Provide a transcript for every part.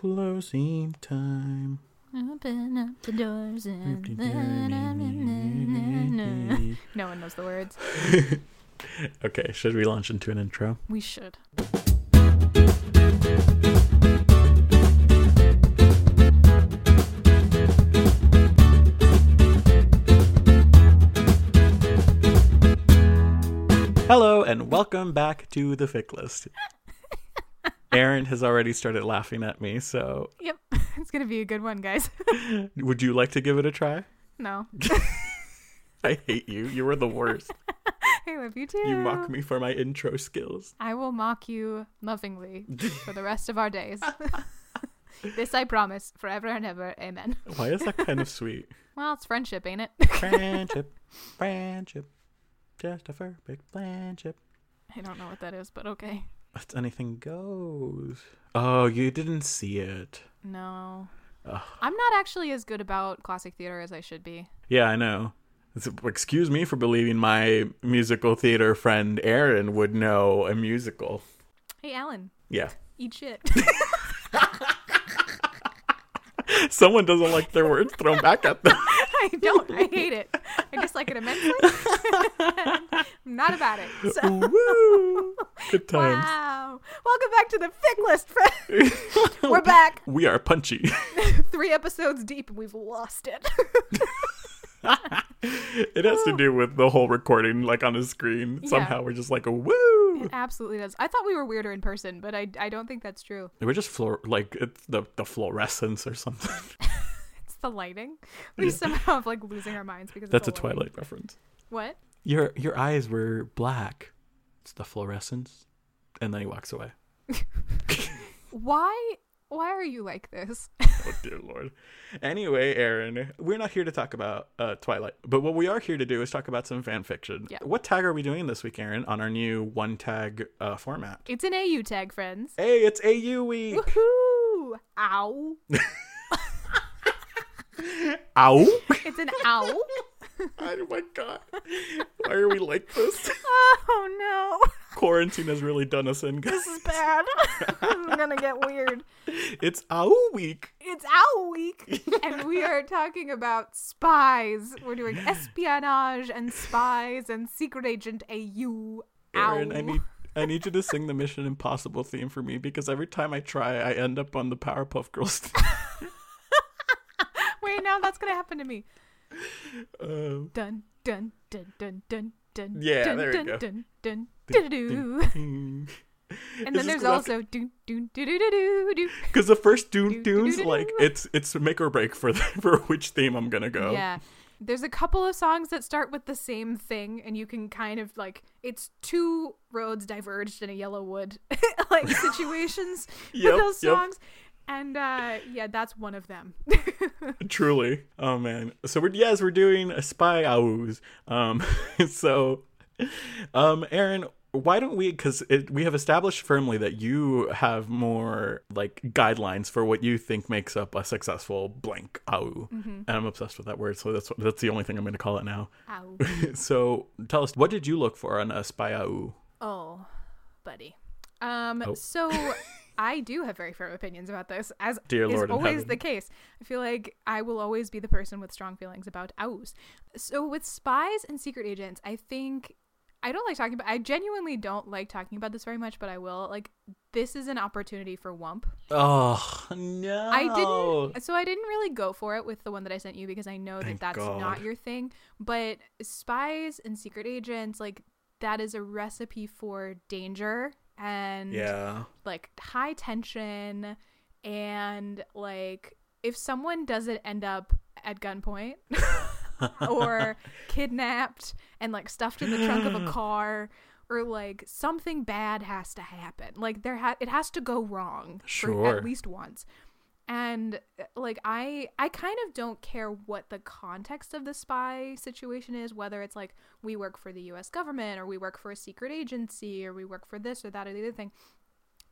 closing time. Open up the doors and no one knows the words. okay, should we launch into an intro? We should. Hello and welcome back to the Fic List. Erin has already started laughing at me, so Yep, it's gonna be a good one, guys. would you like to give it a try? no, I hate you. You were the worst. I love you too. You mock me for my intro skills. I will mock you lovingly for the rest of our days. this I promise, forever and ever. Amen. Why is that kind of sweet? Well, it's friendship, ain't it? Friendship, friendship, just a perfect friendship. I don't know what that is, but okay. It's anything goes. Oh, you didn't see it. No. Ugh. I'm not actually as good about classic theater as I should be. Yeah, I know. It's- excuse me for believing my musical theater friend Erin would know a musical. Hey, Alan, Yeah. eat shit. Someone doesn't like their words thrown back at them. I don't. I hate it. I dislike it immensely. I'm not about it. So, Woo! Good times. wow. Welcome back to the Fic List, friends. We're back. We are punchy. Three episodes deep, and we've lost it. it has to do with the whole recording, like on a screen. Yeah. Somehow we're just like a woo. it absolutely does. I thought we were weirder in person, but I, I don't think that's true. We're just floor like it's the the fluorescence or something. The lighting. We somehow have like losing our minds because That's a lighting. Twilight reference. What? Your your eyes were black. It's the fluorescence. And then he walks away. Why? Why are you like this? Oh dear lord. Anyway, Erin, we're not here to talk about uh, Twilight, but what we are here to do is talk about some fan fiction. Yeah. What tag are we doing this week, Erin, on our new one tag uh, format? It's an AU tag, friends. Hey, it's AU week. Woohoo! Ow! Ow! It's an owl. oh my god. Why are we like this? Oh no! Quarantine has really done us in, guys. This is bad. I'm gonna get weird. It's owl week. It's owl week, and we are talking about spies. We're doing espionage and spies and secret agent AU. Erin, I need I need you to sing the Mission Impossible theme for me because every time I try, I end up on the Powerpuff Girls. Wait, now that's gonna happen to me. um, Dun dun dun dun dun dun. Yeah, dun, there we dun, go. Dun dun dun doo. And then there's also do do do do do do do. Because the first Do, Dune do, do, Dunes, do, like it's it's make or break for the, for which theme I'm gonna go. Yeah. There's a couple of songs that start with the same thing, and you can kind of like it's two roads diverged in a yellow wood like situations Yep, with those yep. And uh yeah, that's one of them. Truly. Oh man. So we're yes, we're doing a spy ows. Um so um Erin, why don't we cuz we have established firmly that you have more like guidelines for what you think makes up a successful blank au Mm-hmm. And I'm obsessed with that word, so that's that's the only thing I'm going to call it now. Ow. so tell us what did you look for on a spy au Oh, buddy. Um Oh. so I do have very firm opinions about this, as Dear is Lord always the case. I feel like I will always be the person with strong feelings about ows. So with spies and secret agents, I think I don't like talking about. I genuinely don't like talking about this very much, but I will. Like this is an opportunity for Whump. Oh, no. I didn't. So I didn't really go for it with the one that I sent you because I know Thank that that's God. not your thing. But spies and secret agents, like that is a recipe for danger and Yeah. like high tension and like if someone doesn't end up at gunpoint or kidnapped and like stuffed in the trunk of a car or like something bad has to happen like there ha- it has to go wrong for Sure. at least once and uh, like i i kind of don't care what the context of the spy situation is whether it's like we work for the us government or we work for a secret agency or we work for this or that or the other thing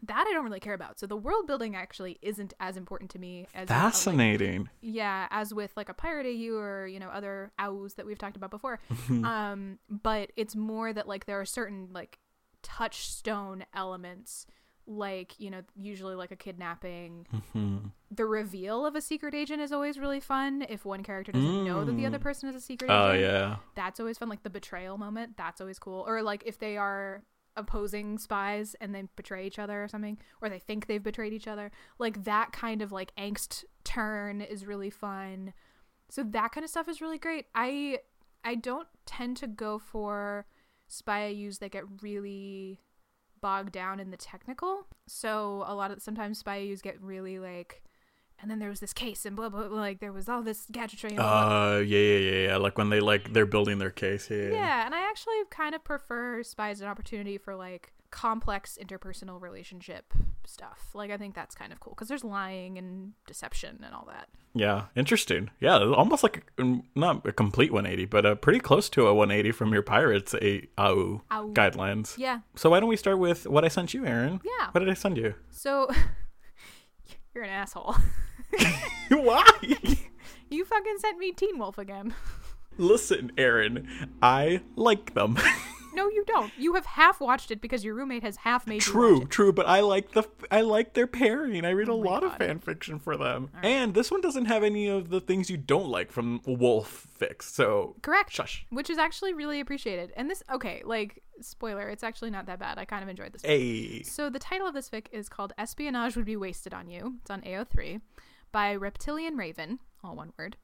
that I don't really care about. So the world building actually isn't as important to me as uh, like, Fascinating. yeah, as with like a pirate AU or you know other AUs that we've talked about before. um, but it's more that like there are certain like touchstone elements like you know usually like a kidnapping Mhm. the reveal of a secret agent is always really fun if one character doesn't know that the other Mm. person is a secret Oh agent yeah. that's always fun like the betrayal moment that's always cool or like if they are opposing spies and they betray each other or something or they think they've betrayed each other like that kind of like angst turn is really fun so that kind of stuff is really great i i don't tend to go for spy use that get really bogged down in the technical so a lot of sometimes spy get really like and then there was this case and blah blah, blah like there was all this gadgetry and blah, blah, Uh yeah yeah yeah yeah. Like when they like they're building their case. Yeah. yeah, and I actually kind of prefer spies as an opportunity for like complex interpersonal relationship stuff. Like I think that's kind of cool because there's lying and deception and all that. Yeah, interesting. Yeah, almost like a, not a complete 180, but uh, pretty close to a 180 from your Pirates a AU Ow. guidelines. Yeah. So why don't we start with what I sent you, Erin? Yeah. What did I send you? So you're an asshole. why? you fucking sent me Teen Wolf again. Listen, Erin, I like them. No, you don't. You have half watched it because your roommate has half made you true, true, but I like the I like their pairing. I read a Oh my lot of God. fan fiction for them. And this one doesn't have any of the things you don't like from Wolf Fics. So Correct. Shush. Which is actually really appreciated. And this, okay, like, spoiler, it's actually not that bad. I kind of enjoyed this. Hey. So the title of this fic is called Espionage Would Be Wasted on You. It's on AO3 by reptilianraven, all one word.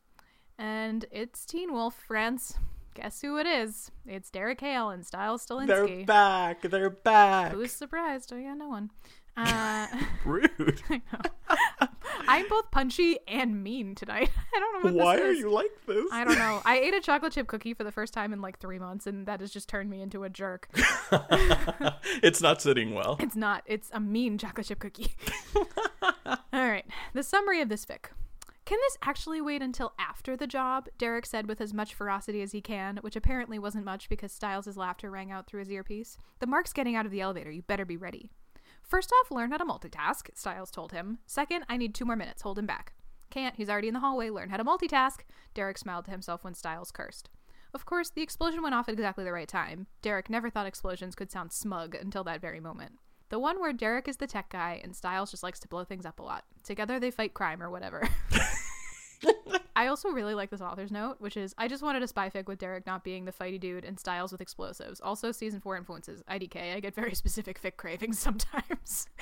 And it's Teen Wolf, friends. Guess who it is? It's Derek Hale and Stiles They're back. They're back. Who's surprised? Oh yeah, no one. Uh, Rude. I know. I'm both punchy and mean tonight. I don't know what Why are you like this? I don't know. I ate a chocolate chip cookie for the first time in like three months, and that has just turned me into a jerk. it's not sitting well. It's not. It's a mean chocolate chip cookie. All right. The summary of this fic. Can this actually wait until after the job? Derek said with as much ferocity as he can, which apparently wasn't much because Stiles' laughter rang out through his earpiece. The mark's getting out of the elevator. You better be ready. First off, learn how to multitask, Stiles told him. Second, I need two more minutes. Hold him back. Can't. He's already in the hallway. Learn how to multitask. Derek smiled to himself when Stiles cursed. Of course, the explosion went off at exactly the right time. Derek never thought explosions could sound smug until that very moment. The one where Derek is the tech guy and Stiles just likes to blow things up a lot. Together they fight crime or whatever. I also really like this author's note, which is I just wanted a spy fic with Derek not being the fighty dude and Stiles with explosives. Also, season four influences IDK. I get very specific fic cravings sometimes.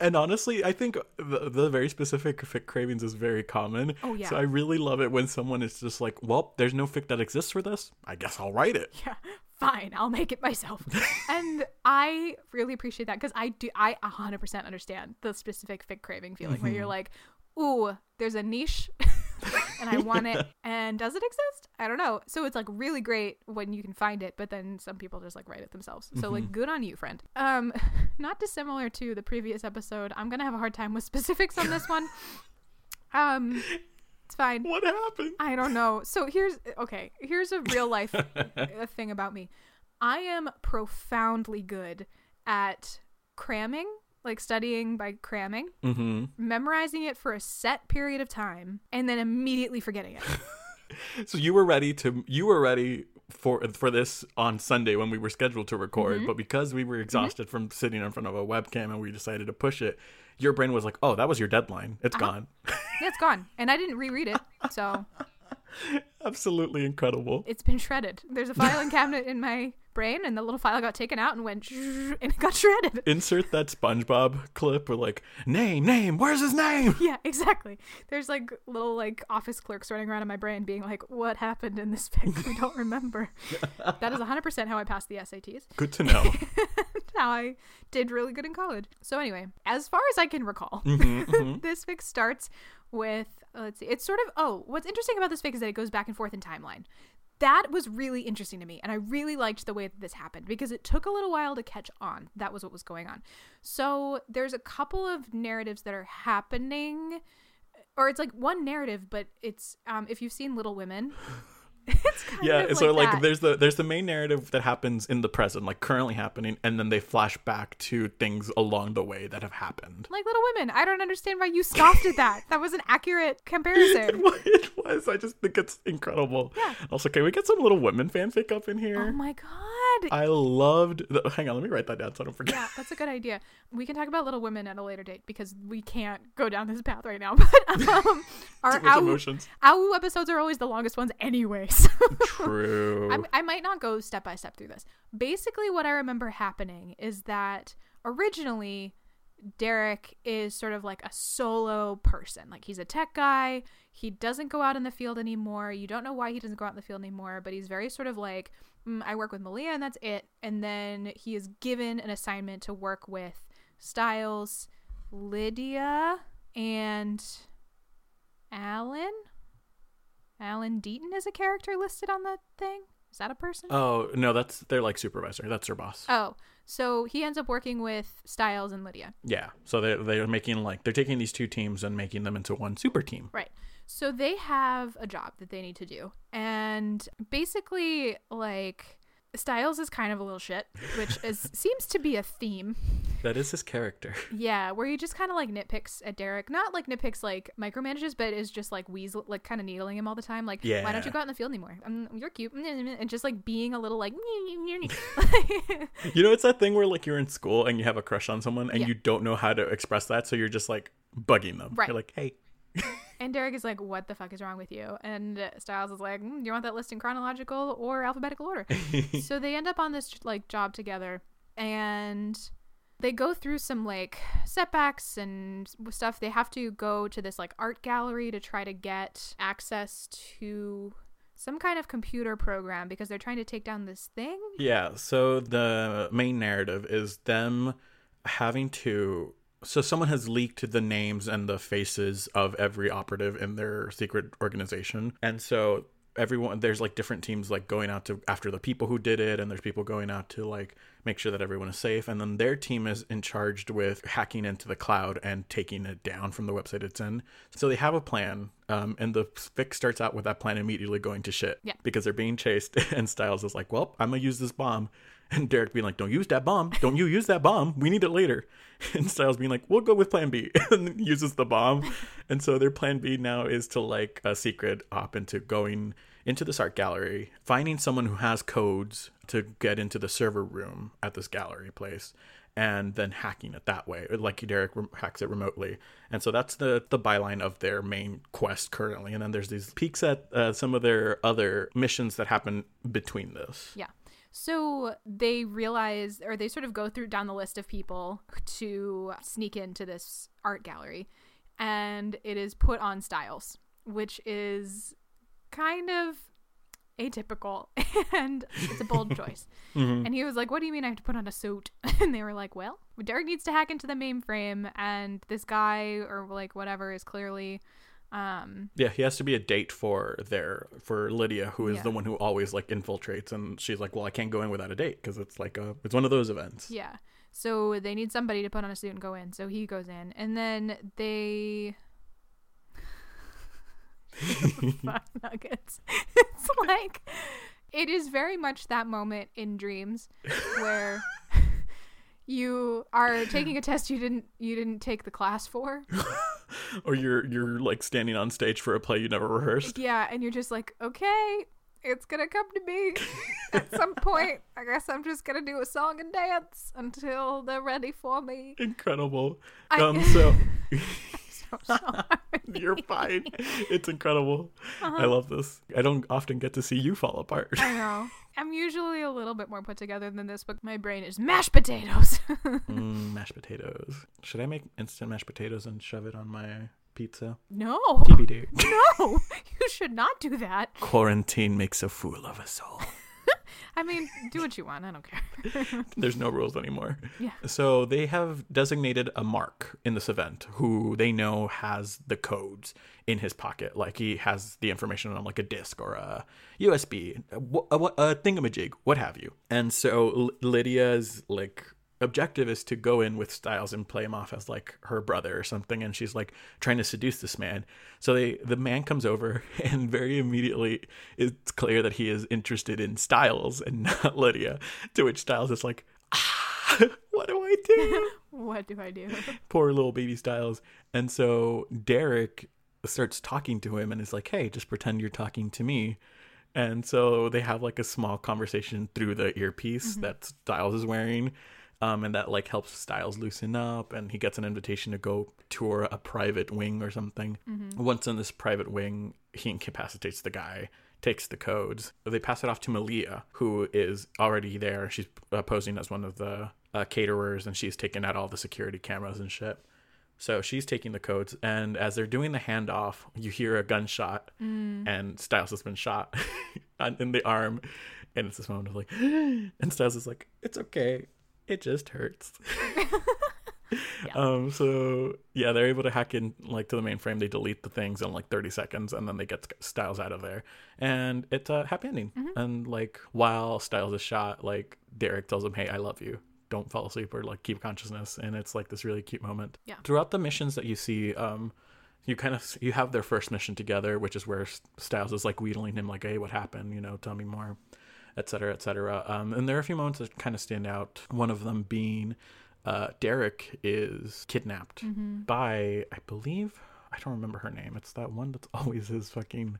And honestly, I think the, the very specific fic cravings is very common. Oh, yeah. So I really love it when someone is just like, well, there's no fic that exists for this. I guess I'll write it. yeah, fine, I'll make it myself. and I really appreciate that because I do, I 100% understand the specific fic craving feeling where you're mm-hmm. like, ooh, there's a niche and I want it. And does it exist? I don't know. So it's like really great when you can find it, but then some people just like write it themselves. So like good on you, friend. Um, not dissimilar to the previous episode, I'm gonna have a hard time with specifics on this one. Um, it's fine. What happened? I don't know. So here's okay. Here's a real life uh, thing about me. I am profoundly good at cramming, like studying by cramming, Mm-hmm. memorizing it for a set period of time, and then immediately forgetting it. So you were ready to you were ready for for this on Sunday when we were scheduled to record, Mm-hmm. but because we were exhausted from sitting in front of a webcam and we decided to push it, your brain was like, "Oh, that was your deadline. It's Uh-huh. gone." Yeah, it's gone, and I didn't reread it, so Absolutely incredible. it's been shredded. There's a filing cabinet in my brain, and the little file got taken out and went, and it got shredded. Insert that SpongeBob clip where like, "Name, name, where's his name?" Yeah, exactly. There's like little like office clerks running around in my brain being like, what happened in this fic? We don't remember. that is 100% how I passed the SATs. Good to know. how I did really good in college. So anyway, as far as I can recall, Mhm, mhm. this fic starts with uh, let's see. It's sort of oh, what's interesting about this fic is that it goes back and forth in timeline. That was really interesting to me, and I really liked the way that this happened because it took a little while to catch on. That was what was going on. So there's a couple of narratives that are happening, or it's like one narrative, but it's um, if you've seen Little Women, yeah so like that. there's the there's the main narrative that happens in the present like currently happening and then they flash back to things along the way that have happened like Little Women. I don't understand why you scoffed at that. That was an accurate comparison. it was i just think it's incredible Yeah. also can we get some little women fanfic up in here Oh my god. i loved the, hang on let me write that down so i don't forget Yeah, that's a good idea. We can talk about Little Women at a later date because we can't go down this path right now. But um, our Too much AU, emotions AU episodes are always the longest ones, anyways. true I, I might not go step by step through this. Basically, what I remember happening is that originally Derek is sort of like a solo person. Like he's a tech guy. He doesn't go out in the field anymore. You don't know why he doesn't go out in the field anymore, but he's very sort of like, mm, I work with Malia and that's it. And then he is given an assignment to work with Stiles, Lydia, and Alan. Alan Deaton is a character listed on the thing. Is that a person? oh no that's they're like supervisor that's their boss Oh, so he ends up working with Stiles and Lydia. yeah so they they're making like they're taking these two teams and making them into one super team Right. So they have a job that they need to do. And basically, like, Stiles is kind of a little shit, which is seems to be a theme. that is his character Yeah, where he just kind of like nitpicks at Derek. Not like nitpicks like micromanages, but is just like weasel, like kind of needling him all the time. Like, why don't you go out in the field anymore? Um, you're cute. Mm, mm, mm, and just like being a little like, You know, it's that thing where like you're in school and you have a crush on someone and Yeah. you don't know how to express that, so you're just like bugging them. Right. You're like, hey, And Derek is like, "What the fuck is wrong with you?" And Stiles is like, mm, "Do you want that list in chronological or alphabetical order?" so they end up on this like job together, and they go through some like setbacks and stuff. They have to go to this like art gallery to try to get access to some kind of computer program because they're trying to take down this thing. yeah. So the main narrative is them having to. So someone has leaked the names and the faces of every operative in their secret organization, and so everyone there's like different teams like going out to after the people who did it and there's people going out to like make sure that everyone is safe. And then their team is in charge with hacking into the cloud and taking it down from the website it's in. So they have a plan um, and the fic starts out with that plan immediately going to shit Yeah. because they're being chased and stiles is like well i'm gonna use this bomb and derek being like don't use that bomb. Don't you use that bomb. We need it later. And stiles being like we'll go with plan b. And uses the bomb. And so their plan b now is to like a secret op into going into this art gallery finding someone who has codes to get into the server room at this gallery place and then hacking it that way. Like derek hacks it remotely. And so that's the the byline of their main quest currently. And then there's these peeks at uh, some of their other missions that happen between this. Yeah. So they realize, or they sort of go through down the list of people to sneak into this art gallery, and it is put on Stiles, which is kind of atypical and it's a bold choice. Mm-hmm. And he was like, What do you mean I have to put on a suit? And they were like, Well, Derek needs to hack into the mainframe, and this guy, or like whatever, is clearly. Um, yeah he has to be a date for their for lydia who is Yeah. the one who always like infiltrates and she's like well i can't go in without a date because it's like a it's one of those events Yeah. So they need somebody to put on a suit and go in. So he goes in. And then they. Nuggets. It's like. It is very much that moment in dreams where you are taking a test you didn't you didn't take the class for. or you're you're like standing on stage for a play you never rehearsed Yeah, and you're just like, okay, it's gonna come to me at some point. I guess I'm just gonna do a song and dance until they're ready for me. incredible I- um so you're fine it's incredible Uh-huh. i love this i don't often get to see you fall apart I know. I'm usually a little bit more put together than this, but my brain is mashed potatoes. mm, mashed potatoes. Should i make instant mashed potatoes and shove it on my pizza? No, tbd no, you should not do that. quarantine makes a fool of us all I mean, do what you want. I don't care. There's no rules anymore. Yeah. So they have designated a mark in this event who they know has the codes in his pocket. Like he has the information on like a disk or a USB, a, a, a thingamajig, what have you. And so L- Lydia's like objective is to go in with Stiles and play him off as like her brother or something and she's like trying to seduce this man. So they the man comes over and very immediately it's clear that he is interested in Stiles and not Lydia. To which Stiles is like, ah, what do I do? what do I do? Poor little baby Stiles. And so Derek starts talking to him and is like, "Hey, just pretend you're talking to me." And so they have like a small conversation through the earpiece that Styles is wearing. Um, and that like helps Stiles loosen up, and he gets an invitation to go tour a private wing or something. Once in this private wing, he incapacitates the guy, takes the codes. They pass it off to Malia, who is already there. She's uh, posing as one of the uh, caterers, and she's taking out all the security cameras and shit. So she's taking the codes, and as they're doing the handoff, you hear a gunshot, and Stiles has been shot in the arm, and it's this moment of like, and Stiles is like, "It's okay, it just hurts." Um. So yeah, they're able to hack in like to the mainframe. They delete the things in like 30 seconds, and then they get Stiles out of there, and it's a happy ending. And like while Stiles is shot, like Derek tells him, "Hey, I love you." Don't fall asleep or like keep consciousness, and it's like this really cute moment. Yeah. Throughout the missions that you see, um, you kind of you have their first mission together, which is where Stiles is like wheedling him, like, "Hey, what happened? You know, tell me more." Et cetera, et cetera. Um, and there are a few moments that kind of stand out. One of them being uh, Derek is kidnapped by, I believe, I don't remember her name. It's that one that's always his fucking.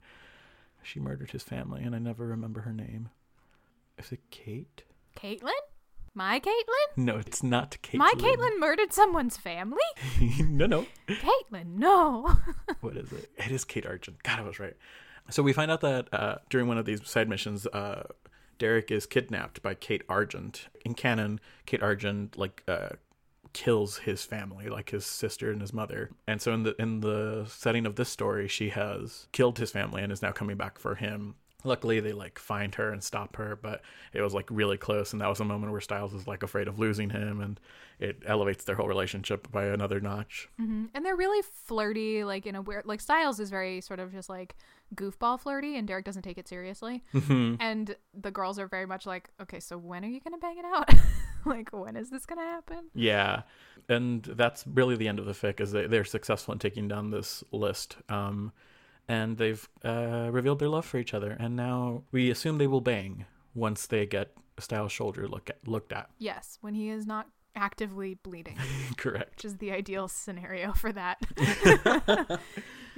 She murdered his family, and I never remember her name. Is it Kate? Caitlin? My Caitlin? No, it's not Kate. My Caitlin murdered someone's family? no, no. Caitlin, no. what is it? It is Kate Argent. God, I was right. So we find out that uh, during one of these side missions, uh, Derek is kidnapped by Kate Argent. In canon, Kate Argent like uh, kills his family, like his sister and his mother. And so in the in the setting of this story, she has killed his family and is now coming back for him. Luckily, they like find her and stop her, but it was like really close, and that was a moment where Stiles is like afraid of losing him, and it elevates their whole relationship by another notch. hmm And they're really flirty, like in a weird, like Stiles is very sort of just like goofball flirty, and Derek doesn't take it seriously. Mm-hmm. And the girls are very much like, okay, so when are you gonna bang it out? like, when is this gonna happen? Yeah, and that's really the end of the fic. Is they, they're successful in taking down this list, um, and they've uh, revealed their love for each other, and now we assume they will bang once they get Stiles' shoulder look at, looked at. Yes, when he is not actively bleeding, Correct. which is the ideal scenario for that.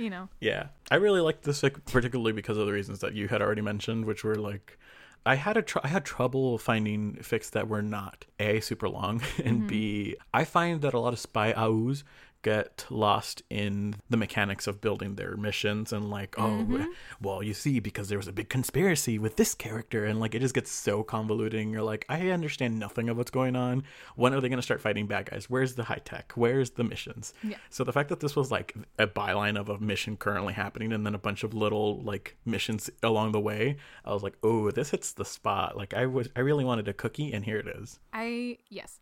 you know, Yeah, I really liked this particularly because of the reasons that you had already mentioned, which were like. I had a tr- I had trouble finding fics that were not a super long and mm-hmm. b I find that a lot of spy AUs get lost in the mechanics of building their missions and like oh mm-hmm. well you see because there was a big conspiracy with this character and like it just gets so convoluting you're like I understand nothing of what's going on when are they going to start fighting bad guys where's the high tech where's the missions Yeah. so the fact that this was like a byline of a mission currently happening and then a bunch of little like missions along the way, I was like, oh, this hits the spot. Like I was, I really wanted a cookie, and here it is. I yes.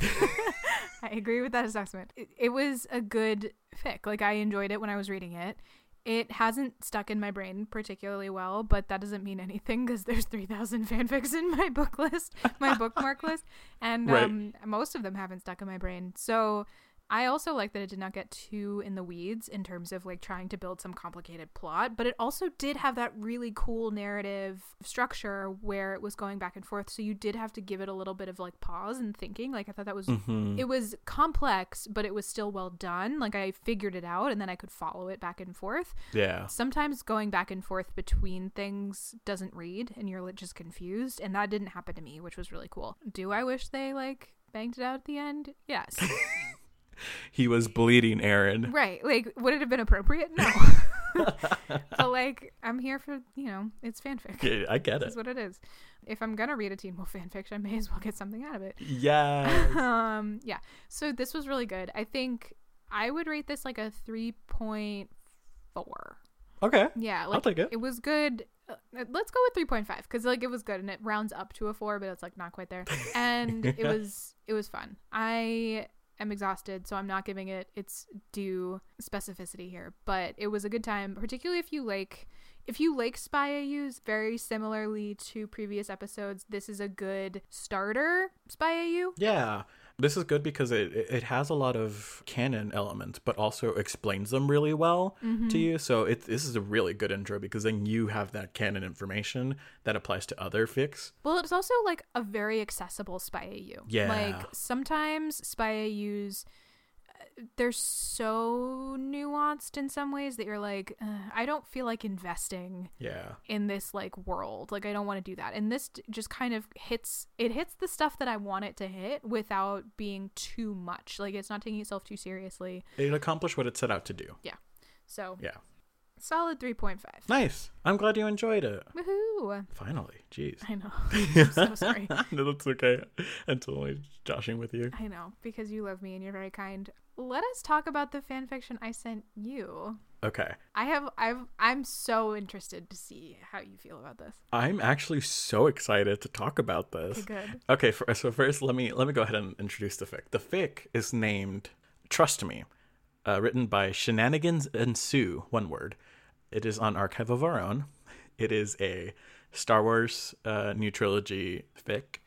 I agree with that assessment. It, it was a good fic. Like I enjoyed it when I was reading it. It hasn't stuck in my brain particularly well, but that doesn't mean anything because there's 3,000 fanfics in my book list, my bookmark list, and Right. um, most of them haven't stuck in my brain. So I also like that it did not get too in the weeds in terms of like trying to build some complicated plot, but it also did have that really cool narrative structure where it was going back and forth. So you did have to give it a little bit of like pause and thinking. Like I thought that was Mhm. it was complex, but it was still well done. Like I figured it out and then I could follow it back and forth. Yeah, Sometimes going back and forth between things doesn't read and you're just confused, and that didn't happen to me, which was really cool. Do I wish they like banged it out at the end? Yes. he was bleeding, Erin. right. Like would it have been appropriate? No. but like I'm here for, you know, it's fanfic. Yeah, I get it. That's what it is. If I'm gonna read a Teen Wolf fanfiction, I may as well get something out of it. Yeah, um yeah so this was really good i think i would rate this like a 3.4 okay. yeah I'll take it. it was good uh, let's go with 3.5 because like it was good and it rounds up to a 4 but it's like not quite there and it was it was fun i am exhausted so i'm not giving it its due specificity here but it was a good time particularly if you like if you like spy AUs, very similarly to previous episodes, this is a good starter spy AU. Yeah. This is good because it it has a lot of canon elements, but also explains them really well to mm-hmm. you. So it this is a really good intro because then you have that canon information that applies to other fics. Well, it's also like a very accessible spy AU. Yeah. Like sometimes spy AUs, they're so nuanced in some ways that you're like, "Ugh, I don't feel like investing Yeah. in this like world. Like I don't want to do that. And this just kind of hits it hits the stuff that I want it to hit without being too much. Like it's not taking itself too seriously. It accomplished what it set out to do. Yeah. So Yeah. Solid 3.5. Nice. I'm glad you enjoyed it. Woohoo. Finally. Jeez. I know. I'm so sorry. no, that's okay. I'm totally joshing with you. I know because you love me and you're very kind. Let us talk about the fan fiction I sent you. Okay. I have I've I'm so interested to see how you feel about this. I'm actually so excited to talk about this. Okay, good. Okay, for, so first let me let me go ahead and introduce the fic. The fic is named "Trust Me," uh, written by ShenanigansEnsue. One word. It is on Archive of Our Own. It is a Star Wars uh, new trilogy fic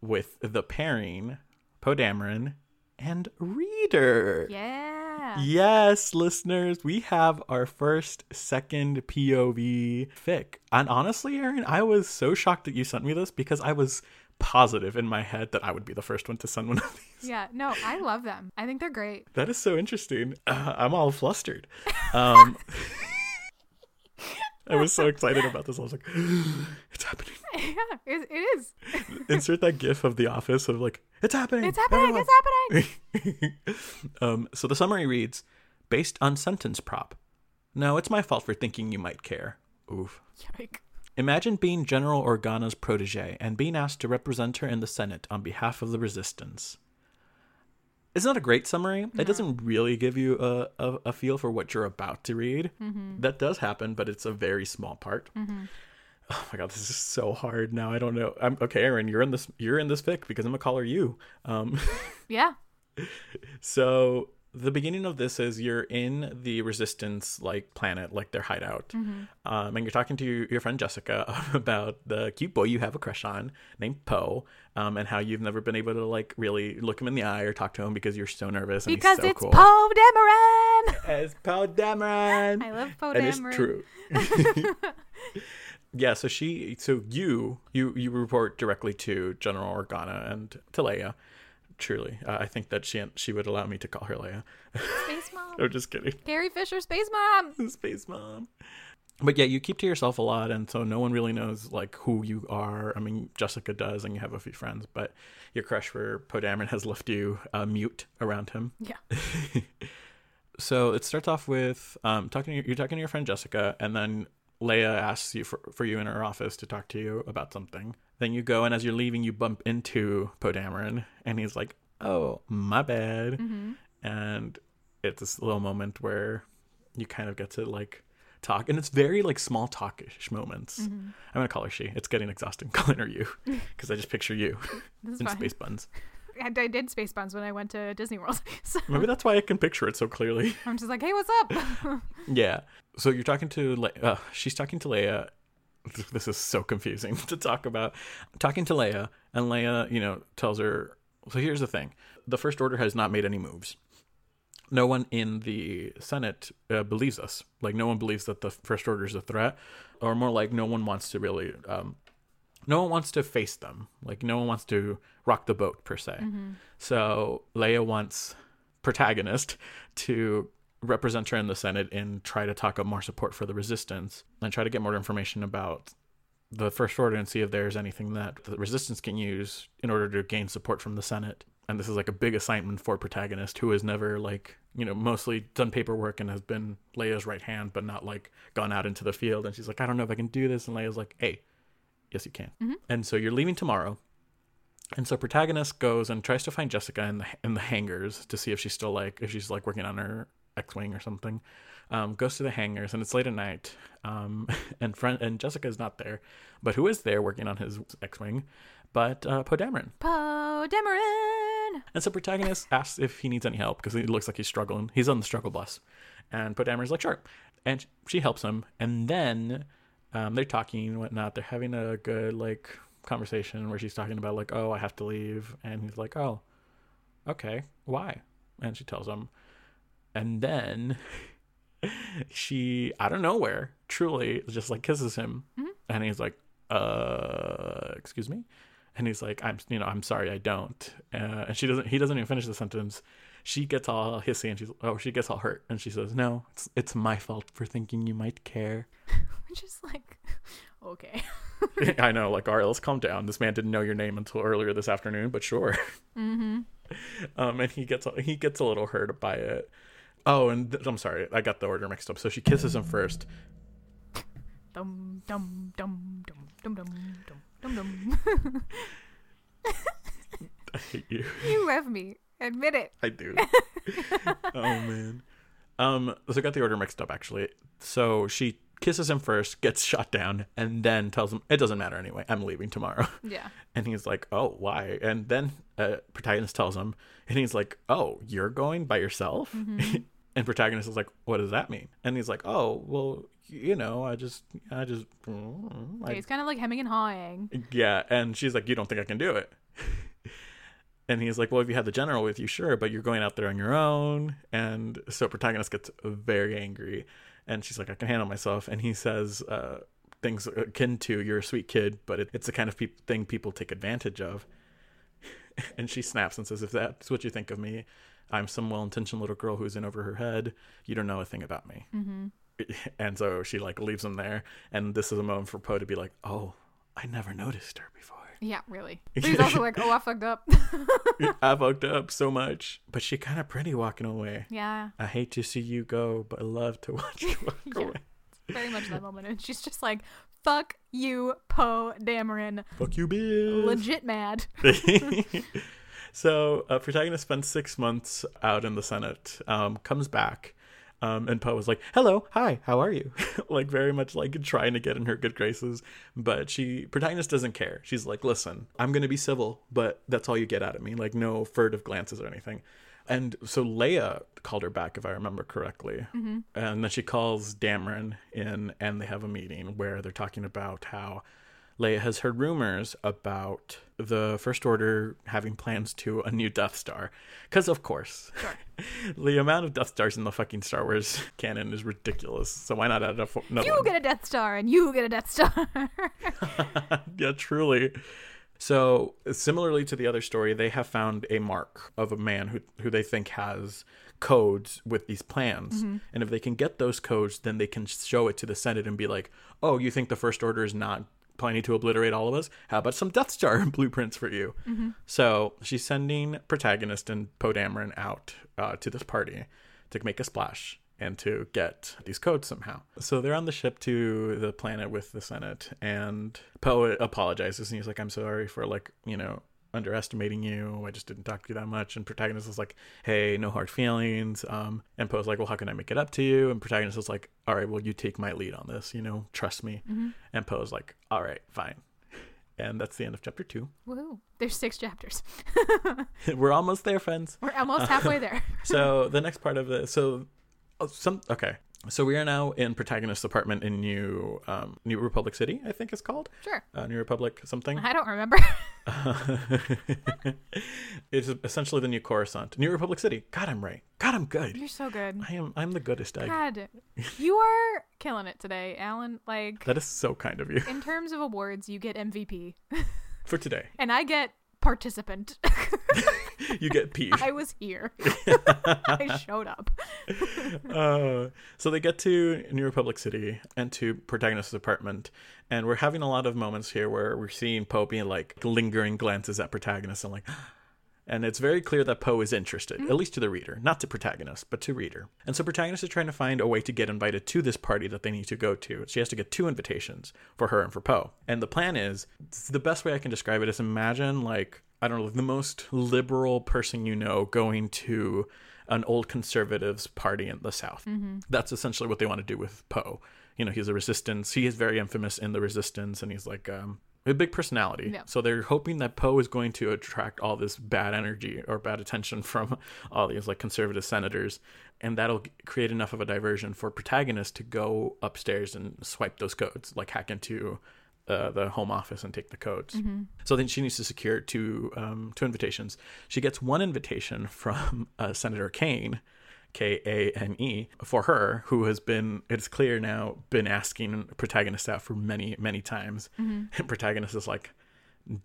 with the pairing Poe Dameron and Reader. Yeah. Yes, listeners, we have our first second POV fic. And honestly, Erin, I was so shocked that you sent me this because I was positive in my head that I would be the first one to send one of these. Yeah, no, I love them. I think they're great. That is so interesting. Uh, I'm all flustered. Um, I was so excited about this. I was like, it's happening. yeah, it, it is. Insert that gif of the office of like, it's happening. It's happening. everyone." It's happening. um, so the summary reads based on sentence prop. No, it's my fault for thinking you might care. Oof. Imagine being General Organa's protege and being asked to represent her in the Senate on behalf of the resistance. It's not a great summary. It doesn't really give you a, a, a feel for what you're about to read. That does happen, but it's a very small part. Oh my god, this is so hard now. I don't know. I'm okay, Erin. You're in this. You're in this fic because I'm gonna call her you. Um, Yeah. So the beginning of this is you're in the resistance like planet, like their hideout, um, and you're talking to your, your friend Jessica about the cute boy you have a crush on named Poe, um, and how you've never been able to like really look him in the eye or talk to him because you're so nervous. And Because he's so it's cool. Poe Dameron. It's Poe Dameron. I love Poe and it's true. yeah. So she, so you, you, you report directly to General Organa and to Leia. Truly, uh, I think that she she would allow me to call her Leia. Space Mom. I'm just kidding. Carrie Fisher, Space Mom. Space Mom. But yeah, you keep to yourself a lot, and so no one really knows like who you are. I mean, Jessica does, and you have a few friends, but your crush for Poe Dameron has left you uh, mute around him. Yeah. So it starts off with um, talking. To your, you're talking to your friend Jessica, and then Leia asks you for, for you in her office to talk to you about something. Then you go, and as you're leaving, you bump into Poe Dameron, and he's like, "Oh, my bad," Mm-hmm. and it's this little moment where you kind of get to like talk, and it's very like small talkish moments. Mm-hmm. I'm gonna call her she. It's getting exhausting calling her you because I just picture you in fine. space buns. I, I did Space Buns when I went to Disney World. So Maybe that's why I can picture it so clearly. I'm just like, hey, what's up? Yeah. So you're talking to Le- uh, she's talking to Leia. This is so confusing to talk about. Talking to Leia, and Leia, you know, tells her. So here's the thing: the First Order has not made any moves. No one in the Senate uh, believes us. Like no one believes that the First Order is a threat, or more like no one wants to really. Um, no one wants to face them. Like no one wants to rock the boat per se. So Leia wants protagonist to represent her in the Senate and try to talk up more support for the resistance and try to get more information about the First Order and see if there's anything that the resistance can use in order to gain support from the Senate. And this is like a big assignment for protagonist who has never like, you know, mostly done paperwork and has been Leia's right hand, but not like gone out into the field. And she's like, I don't know if I can do this. And Leia's like, hey, yes, you can. Mm-hmm. And so you're leaving tomorrow. And so protagonist goes and tries to find Jessica in the in the hangars to see if she's still like if she's like working on her X-wing or something. Um, goes to the hangars and it's late at night. Um, and friend and Jessica is not there, but who is there working on his X-wing? But uh, Poe Dameron. Poe Dameron. And so protagonist asks if he needs any help because he looks like he's struggling. He's on the struggle bus, and Poe Dameron's like, "Sure," and she helps him. And then Um, they're talking and whatnot. They're having a good like conversation where she's talking about like, oh, I have to leave, and he's like, oh, okay, why? And she tells him, and then she out of nowhere, truly, just like kisses him, Mhm. and he's like, uh, excuse me, and he's like, I'm, you know, I'm sorry, I don't, uh, and she doesn't, he doesn't even finish the sentence. She gets all hissy and she's, oh, she gets all hurt, and she says, no, it's it's my fault for thinking you might care. Which is like, okay. I know, like, all right, let's calm down. This man didn't know your name until earlier this afternoon, but sure. Mm-hmm. Um, and he gets he gets a little hurt by it. Oh, and th- I'm sorry, I got the order mixed up. So she kisses him first. Dum dum dum dum dum dum dum dum dum. I hate you. you love me. Admit it. I do. oh man. Um, so I got the order mixed up actually. So she kisses him first, gets shot down, and then tells him it doesn't matter anyway. I'm leaving tomorrow. Yeah. And he's like, "Oh, why?" And then uh, protagonist tells him, and he's like, "Oh, you're going by yourself?" And protagonist is like, "What does that mean?" And he's like, "Oh, well, you know, I just, I just, Okay, I, he's kind of like hemming and hawing. yeah." And she's like, "You don't think I can do it?" and he's like, "Well, if you had the general with you, sure, but you're going out there on your own." And so protagonist gets very angry, and she's like, "I can handle myself." And he says, uh, things akin to you're a sweet kid, but it, it's the kind of peop thing people take advantage of. and she snaps and says, If that's what you think of me, I'm some well intentioned little girl who's in over her head. You don't know a thing about me. Mm-hmm. And so she like leaves him there. And this is a moment for Poe to be like, Oh, I never noticed her before. Yeah, really. But he's also like, oh, I fucked up. I fucked up so much. But she kind of pretty walking away. yeah, I hate to see you go, but I love to watch you walk Yeah. away. very much that moment. And she's just like, fuck you, Poe Dameron. Fuck you, bitch. Legit mad. So, uh, protagonist spends six months out in the Senate, um, comes back, um, and Poe was like, "Hello, hi, how are you?" like very much like trying to get in her good graces, but she protagonist doesn't care. She's like, "Listen, I'm gonna be civil, but that's all you get out of me. Like no furtive glances or anything." And so Leia called her back, if I remember correctly. Mm-hmm. And then she calls Dameron in, and they have a meeting where they're talking about how Leia has heard rumors about the First Order having plans to a new Death Star. Because, of course, the amount of Death Stars in the fucking Star Wars canon is ridiculous. So why not add a, fo- another You one? get a Death Star and you get a Death Star. yeah, truly. So, similarly to the other story, they have found a mark of a man who who they think has codes with these plans. Mm-hmm. And if they can get those codes, then they can show it to the Senate and be like, "Oh, you think the First Order is not planning to obliterate all of us? How about some Death Star blueprints for you?" So, she's sending protagonist and Poe Dameron out uh, to this party to make a splash and to get these codes somehow. So they're on the ship to the planet with the Senate, and Poe apologizes and he's like, "I'm sorry for like you know underestimating you. I just didn't talk to you that much." And protagonist is like, "Hey, no hard feelings." Um, and Poe's like, "Well, how can I make it up to you?" And protagonist is like, "All right, well, you take my lead on this. You know, trust me." And Poe's like, "All right, fine." And that's the end of chapter two. Woohoo. There's six chapters. We're almost there, friends. We're almost halfway there. so the next part of the so oh, some okay so we are now in protagonist's apartment in new um new republic city i think it's called. Sure. uh, new republic something. I don't remember. it's essentially the new coruscant. New republic city. God i'm right. God i'm good. You're so good. i am i'm the goodest egg God, you are killing it today, Alan. Like, that is so kind of you. in terms of awards, you get MVP, for today. And I get participant. you get p I was here. I showed up. uh, so they get to New Republic City and to protagonist's apartment, and we're having a lot of moments here where we're seeing Poe being like lingering glances at protagonist and like, and it's very clear that Poe is interested, at least to the reader, not to protagonist, but to reader. And so protagonist is trying to find a way to get invited to this party that they need to go to. She has to get two invitations for her and for Poe. And the plan is the best way I can describe it is imagine like I don't know the most liberal person you know going to an old conservatives party in the South. That's essentially what they want to do with Poe. You know, he's a resistance. He is very infamous in the resistance, and he's like um, a big personality. Yeah. So they're hoping that Poe is going to attract all this bad energy or bad attention from all these like conservative senators, and that'll create enough of a diversion for protagonist to go upstairs and swipe those codes, like hack into uh, the home office and take the codes. So then she needs to secure two um, two invitations. She gets one invitation from uh, Senator Kane, K A N E, for her, who has been it's clear now been asking protagonist out for many many times. And protagonist is like,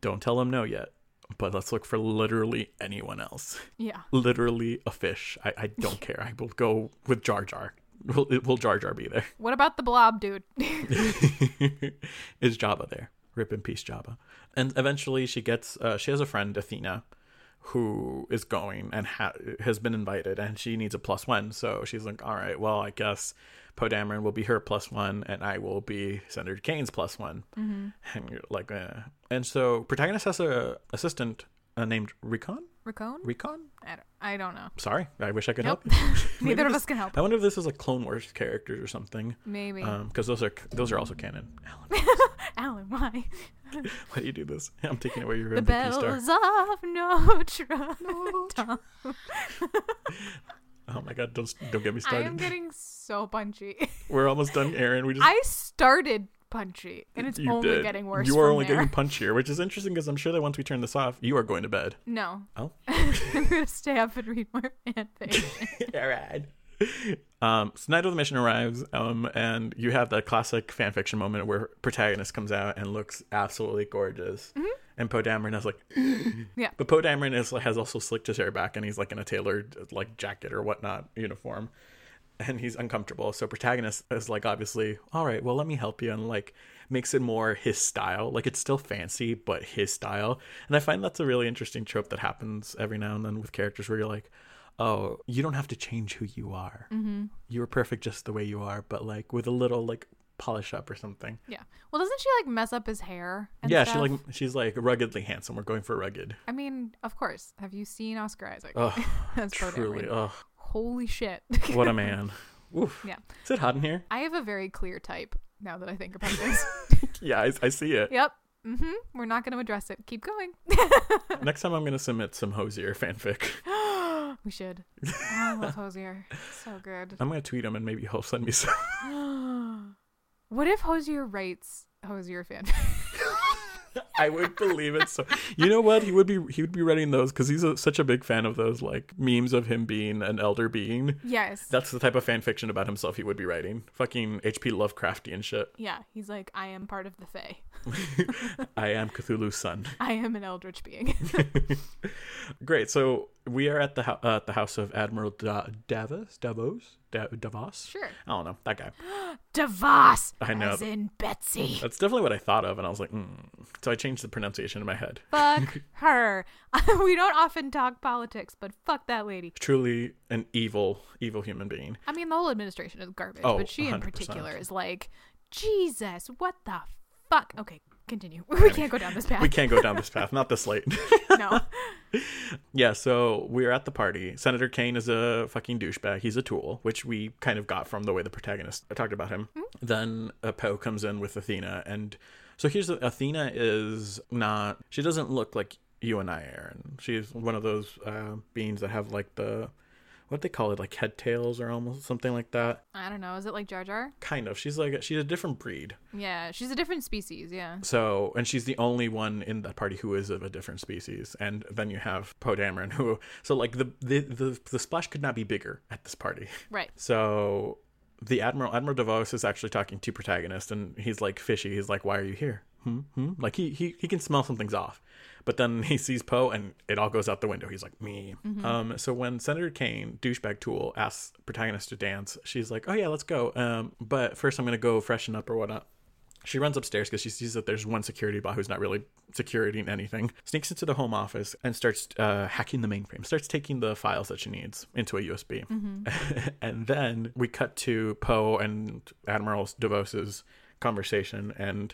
"Don't tell him no yet." But let's look for literally anyone else. Yeah. Literally a fish. I, I don't care. I will go with Jar Jar. Will, will Jar Jar be there? What about the blob dude? is Jabba there? Rip in peace, Jabba. And eventually, she gets. Uh, she has a friend, Athena, who is going and ha- has been invited, and she needs a plus one. So she's like, "All right, well, I guess Poe Dameron will be her plus one, and I will be Senator Kane's plus one." And you're like, eh. and so protagonist has a assistant uh, named Recon. Raccoon? Recon. I don't, I don't know. Sorry, I wish I could Nope. help. Neither of this- us can help. I wonder if this is like Clone Wars characters or something. Maybe. Because those are those are also canon. Alan, Alan, why? why do you do this? I'm taking away your The MVP star. bells of Notre Dame. Oh my god, don't don't get me started. I am getting so punchy. We're almost done, Erin. We just I started punchy, and it's you only did. getting worse. You are only there. getting punchier, which is interesting because I'm sure that once we turn this off, you are going to bed. No. Oh. I'm gonna stay up and read more fanfic. All right. Um, so night of the mission arrives, um, and you have that classic fan fiction moment where protagonist comes out and looks absolutely gorgeous, and Poe Dameron is like, Mm-hmm. Yeah. But Poe Dameron is has also slicked his hair back, and he's like in a tailored like jacket or whatnot uniform, and he's uncomfortable. So protagonist is like, obviously, all right, well, let me help you, and like makes it more his style. Like it's still fancy, but his style. And I find that's a really interesting trope that happens every now and then with characters where you're like, oh, you don't have to change who you are. Mm-hmm. You were perfect just the way you are, but like with a little like polish up or something. yeah. Well, doesn't she like mess up his hair? Yeah, stuff? she like she's like ruggedly handsome. We're going for rugged. I mean, of course. Have you seen Oscar Isaac? Oh, That's truly. Oh, Holy shit. what a man. Oof. yeah. Is it hot in here? I have a very clear type now that I think about this. Yeah, I, I see it. yep. Mm-hmm. We're not going to address it. Keep going. Next time I'm gonna submit some Hozier fanfic. we should. Oh, I love Hozier. So good. I'm gonna tweet him and maybe he'll send me some. what if Hozier writes Hozier fan? I would believe it. So you know what? He would be he would be writing those because he's a, such a big fan of those like memes of him being an elder being. yes. That's the type of fan fiction about himself he would be writing. Fucking H.P. Lovecraftian shit. yeah. He's like, I am part of the Fae. I am Cthulhu's son. I am an eldritch being. Great. So we are at the hou- uh, at the house of Admiral da- Davos. Davos. Da- Davos. sure. I don't know that guy. Davos. I know. As in Betsy. That's definitely what I thought of, and I was like, mm. so I changed the pronunciation in my head. Fuck her. we don't often talk politics, but fuck that lady. Truly an evil, evil human being. I mean, the whole administration is garbage, Oh, but she in 100%. particular is like, Jesus, what the fuck? Okay, continue. We can't go down this path. We can't go down this path. Not this late. no. yeah. So we're at the party. Senator Kane is a fucking douchebag. He's a tool, which we kind of got from the way the protagonist talked about him. Then uh, Poe comes in with Athena, and so here's the, Athena is not. She doesn't look like you and I, Erin. She's one of those uh, beings that have like the what they call it, like head tails or almost something like that. I don't know. Is it like Jar Jar? Kind of. She's like she's a different breed. Yeah, she's a different species. Yeah. So, and she's the only one in that party who is of a different species. And then you have Poe Dameron, who, so like the, the the the splash could not be bigger at this party. Right. So, the admiral Admiral Davos is actually talking to protagonist, and he's like fishy. He's like, "Why are you here?" Hmm? Hmm? Like he he he can smell something's off. But then he sees Poe, and it all goes out the window. He's like, "Me." Um. So when Senator Kane, douchebag tool, asks protagonist to dance, she's like, "Oh yeah, let's go." Um. But first, I'm gonna go freshen up or whatnot. She runs upstairs because she sees that there's one security bot who's not really securing anything. Sneaks into the home office and starts uh, hacking the mainframe. Starts taking the files that she needs into a USB. and then we cut to Poe and Admiral Devos's conversation, and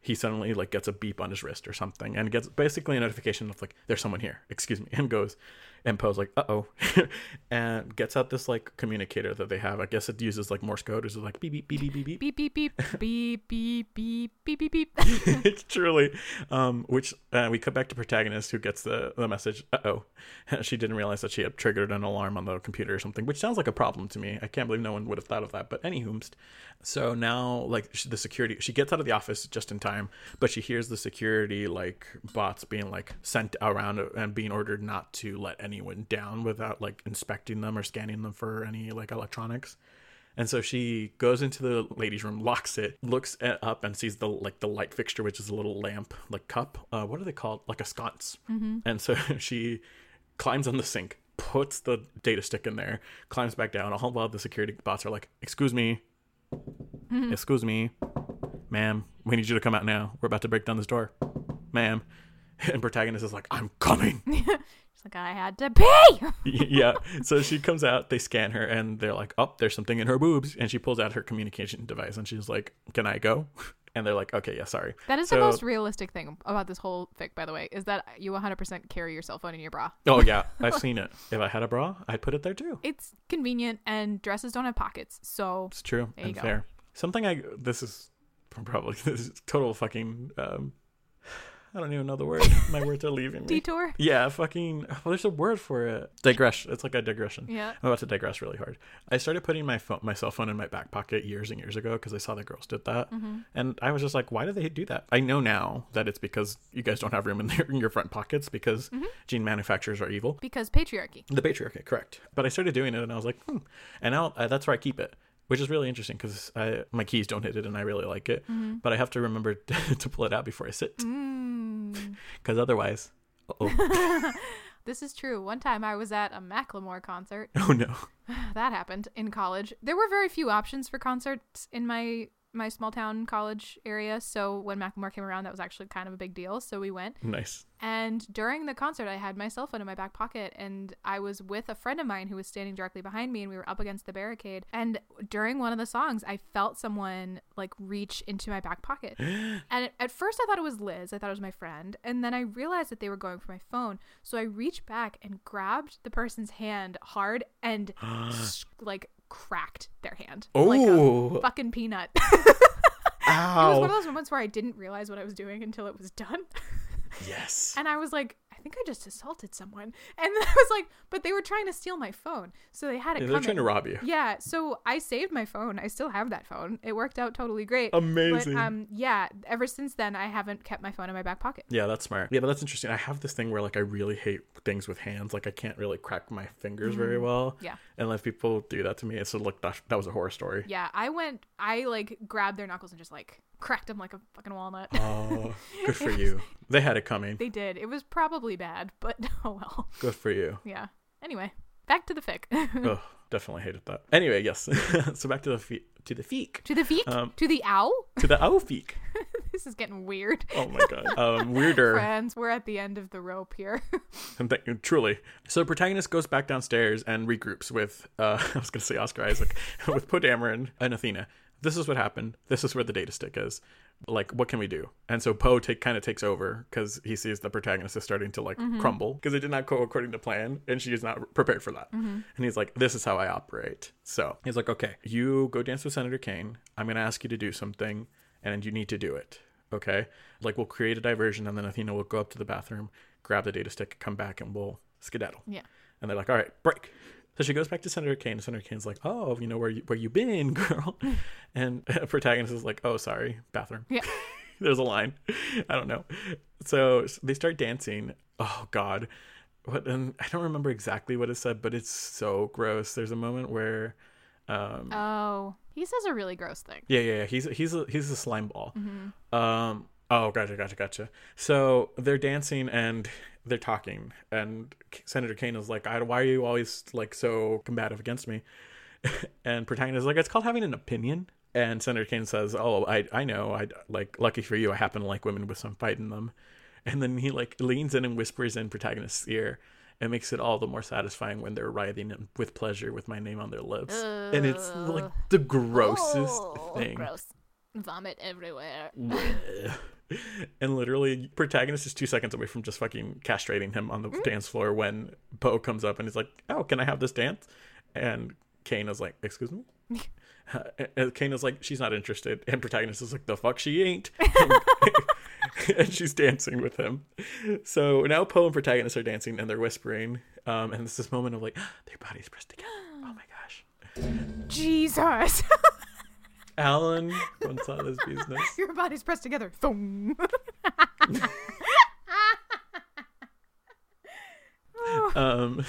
he suddenly like gets a beep on his wrist or something, and gets basically a notification of like there's someone here. Excuse me, and goes, And Poe's like, uh oh, and gets out this like communicator that they have. I guess it uses like Morse code. It's like beep beep beep beep beep beep. beep beep beep beep beep beep beep beep beep. it's truly, um, which uh, we cut back to protagonist who gets the the message. Uh oh, she didn't realize that she had triggered an alarm on the computer or something, which sounds like a problem to me. I can't believe no one would have thought of that. But anywhoomst, so now like the security, she gets out of the office just in time, but she hears the security like bots being like sent around and being ordered not to let anyone down without like inspecting them or scanning them for any like electronics. And so she goes into the ladies' room, locks it, looks up, and sees the like the light fixture, which is a little lamp, like cup. Uh, what are they called? Like a sconce. And so she climbs on the sink, puts the data stick in there, climbs back down. All while the security bots are like, "Excuse me, excuse me, ma'am, we need you to come out now. We're about to break down this door, ma'am." And protagonist is like, "I'm coming." Like, I had to pee. yeah. So she comes out, they scan her, and they're like, oh, there's something in her boobs. And she pulls out her communication device and she's like, can I go? And they're like, okay, yeah, sorry. That is the most realistic thing about this whole fic, by the way, is that you 100% carry your cell phone in your bra. Oh, yeah, I've seen it. If I had a bra, I'd put it there too. It's convenient, and dresses don't have pockets, so It's true There you and go. fair. Something I, this is probably, this is total fucking, um, I don't even know the word. My words are leaving me. detour. Yeah, fucking, well, there's a word for it. Digress. It's like a digression. Yeah. I'm about to digress really hard. I started putting my phone, my cell phone in my back pocket years and years ago because I saw the girls did that, Mm-hmm. and I was just like, why do they do that? I know now that it's because you guys don't have room in, their, in your front pockets because Mm-hmm. jean manufacturers are evil. Because patriarchy. The patriarchy, correct. But I started doing it, and I was like, hmm. And now uh, that's where I keep it, which is really interesting because my keys don't hit it, and I really like it. But I have to remember to pull it out before I sit, Mm. because otherwise, oh, This is true. One time I was at a Macklemore concert. oh no, that happened in college. There were very few options for concerts in my my small town college area. So when Macklemore came around, that was actually kind of a big deal. So we went. nice. And during the concert, I had my cell phone in my back pocket, and I was with a friend of mine who was standing directly behind me, and we were up against the barricade. And during one of the songs, I felt someone like reach into my back pocket. and at- at first, I thought it was Liz. I thought it was my friend. And then I realized that they were going for my phone. So I reached back and grabbed the person's hand hard and like cracked their hand. Like a Oh, fucking peanut. It was one of those moments where I didn't realize what I was doing until it was done. Yes. And I was like, I think I just assaulted someone. And then I was like, but they were trying to steal my phone. So they had it Yeah, they're trying to rob you. yeah, so I saved my phone. I still have that phone. It worked out totally great. Amazing. But um yeah, ever since then I haven't kept my phone in my back pocket. Yeah, that's smart. Yeah, but that's interesting. I have this thing where like I really hate things with hands. Like I can't really crack my fingers very well. Mm. Yeah. And if people do that to me, it's like that, that was a horror story. Yeah, I went I like grabbed their knuckles and just like cracked them like a fucking walnut. Oh, good for you. They had it coming. they did. It was probably bad, but oh well. Good for you. Yeah. Anyway, back to the fic. oh, definitely hated that. Anyway, yes. so back to the fe- to the feek. to the feek? Um, to the owl? To the owl feek. This is getting weird. Oh my god. Um, weirder. Friends, we're at the end of the rope here. And thank you, truly. So the protagonist goes back downstairs and regroups with uh I was gonna say Oscar Isaac with Poe Dameron and Athena. This is what happened. This is where the data stick is. Like, what can we do? And so Poe take kind of takes over because he sees the protagonist is starting to like crumble because it did not go according to plan, and she is not prepared for that. And he's like, "This is how I operate." So he's like, "Okay, you go dance with Senator Kane. I'm gonna ask you to do something, and you need to do it." Okay, like we'll create a diversion, and then Athena will go up to the bathroom, grab the data stick, come back, and we'll skedaddle. yeah. And they're like, "All right, break." So she goes back to Senator Kane, Senator Kane's like, "Oh, you know where you where you been, girl?" And protagonist is like, "Oh, sorry, bathroom." Yeah. There's a line. I don't know. So they start dancing. Oh God, what? And I don't remember exactly what it said, but it's so gross. There's a moment where, um, Oh, he says a really gross thing. yeah, yeah, yeah. He's he's a, he's a slime ball. Um. Oh, gotcha, gotcha, gotcha. So they're dancing and they're talking, and Senator Kane is like, I, "Why are you always like so combative against me?" and protagonist is like, "It's called having an opinion." And Senator Kane says, "Oh, I I know. I like lucky for you, I happen to like women with some fight in them." And then he like leans in and whispers in protagonist's ear. It makes it all the more satisfying when they're writhing with pleasure with my name on their lips. and it's like the grossest Oh, thing. Gross. Vomit everywhere. and literally, protagonist is two seconds away from just fucking castrating him on the Mm. dance floor when Poe comes up and he's like, "Oh, can I have this dance?" And Kane is like, "Excuse me." and Kane is like, "She's not interested," and protagonist is like, "The fuck she ain't." and she's dancing with him. So now Poe and protagonist are dancing and they're whispering. Um, and it's this moment of like, their bodies pressed together. Oh my gosh. Jesus. Alan Gonzalez business. Your bodies pressed together. Thong. Um,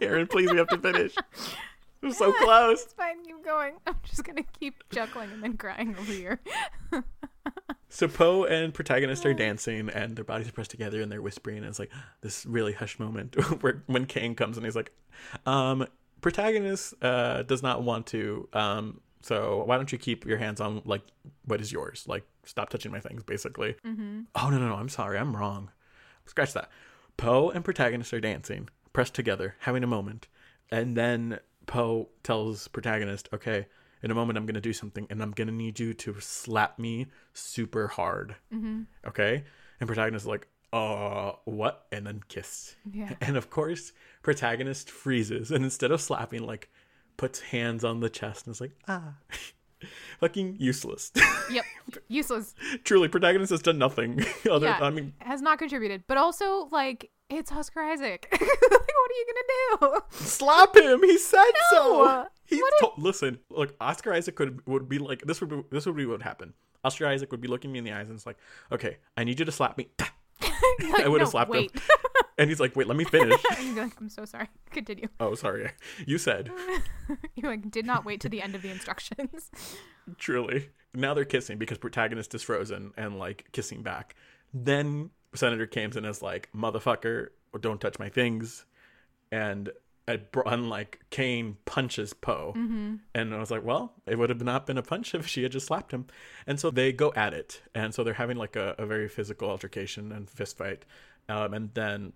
Erin, please, we have to finish. We're so close. It's fine. Keep going. I'm just gonna keep chuckling and then crying over here. So Poe and protagonist are dancing, and their bodies are pressed together, and they're whispering. And it's like this really hushed moment where when Kane comes and he's like, um, "Protagonist uh, does not want to. Um, so why don't you keep your hands on like what is yours? Like stop touching my things, basically." Mm-hmm. Oh no no no! I'm sorry, I'm wrong. Scratch that. Poe and protagonist are dancing, pressed together, having a moment, and then Poe tells protagonist, "Okay, in a moment I'm gonna do something, and I'm gonna need you to slap me super hard." Mm-hmm. Okay, and protagonist is like, "Uh, what?" And then kiss. Yeah. And of course, protagonist freezes, and instead of slapping, like, puts hands on the chest and is like, "Ah." Fucking useless. Yep. Useless. Truly, protagonist has done nothing. Other, Yeah. I mean, Has not contributed. But also, like, it's Oscar Isaac. like, what are you gonna do? slap him. He said so. No. He What to- listen. Look, Oscar Isaac could would be like this. Would be this would be what would happen. Oscar Isaac would be looking me in the eyes and it's like, okay, I need you to slap me. Like, I would have no, slapped wait. him. And he's like, wait, let me finish. like, I'm so sorry. Continue. oh, sorry. You said You like did not wait to the end of the instructions. truly. Now they're kissing because protagonist is frozen and like kissing back. Then Senator comes in as like, motherfucker, don't touch my things. And at, unlike Kane punches Poe. Mm-hmm. And I was like, well, it would have not been a punch if she had just slapped him. And so they go at it. And so they're having like a, a very physical altercation and fist fight. Um, and then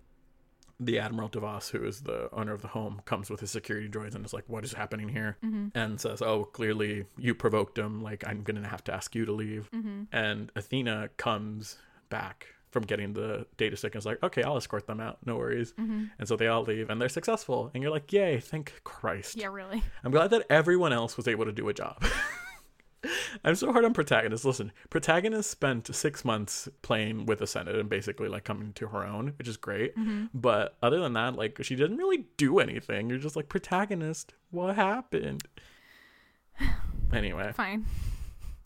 the Admiral DeVos, who is the owner of the home, comes with his security droids and is like, what is happening here? Mm-hmm. And says, oh, clearly you provoked him. Like, I'm going to have to ask you to leave. Mm-hmm. And Athena comes back from getting the data stick and is like, okay, I'll escort them out. No worries. Mm-hmm. And so they all leave and they're successful. And you're like, yay, thank Christ. yeah, really. I'm glad that everyone else was able to do a job. I'm so hard on protagonists. Listen, protagonist spent six months playing with the Senate and basically like coming to her own, which is great. Mm-hmm. But other than that, like she didn't really do anything. You're just like protagonist. What happened? Anyway, Fine.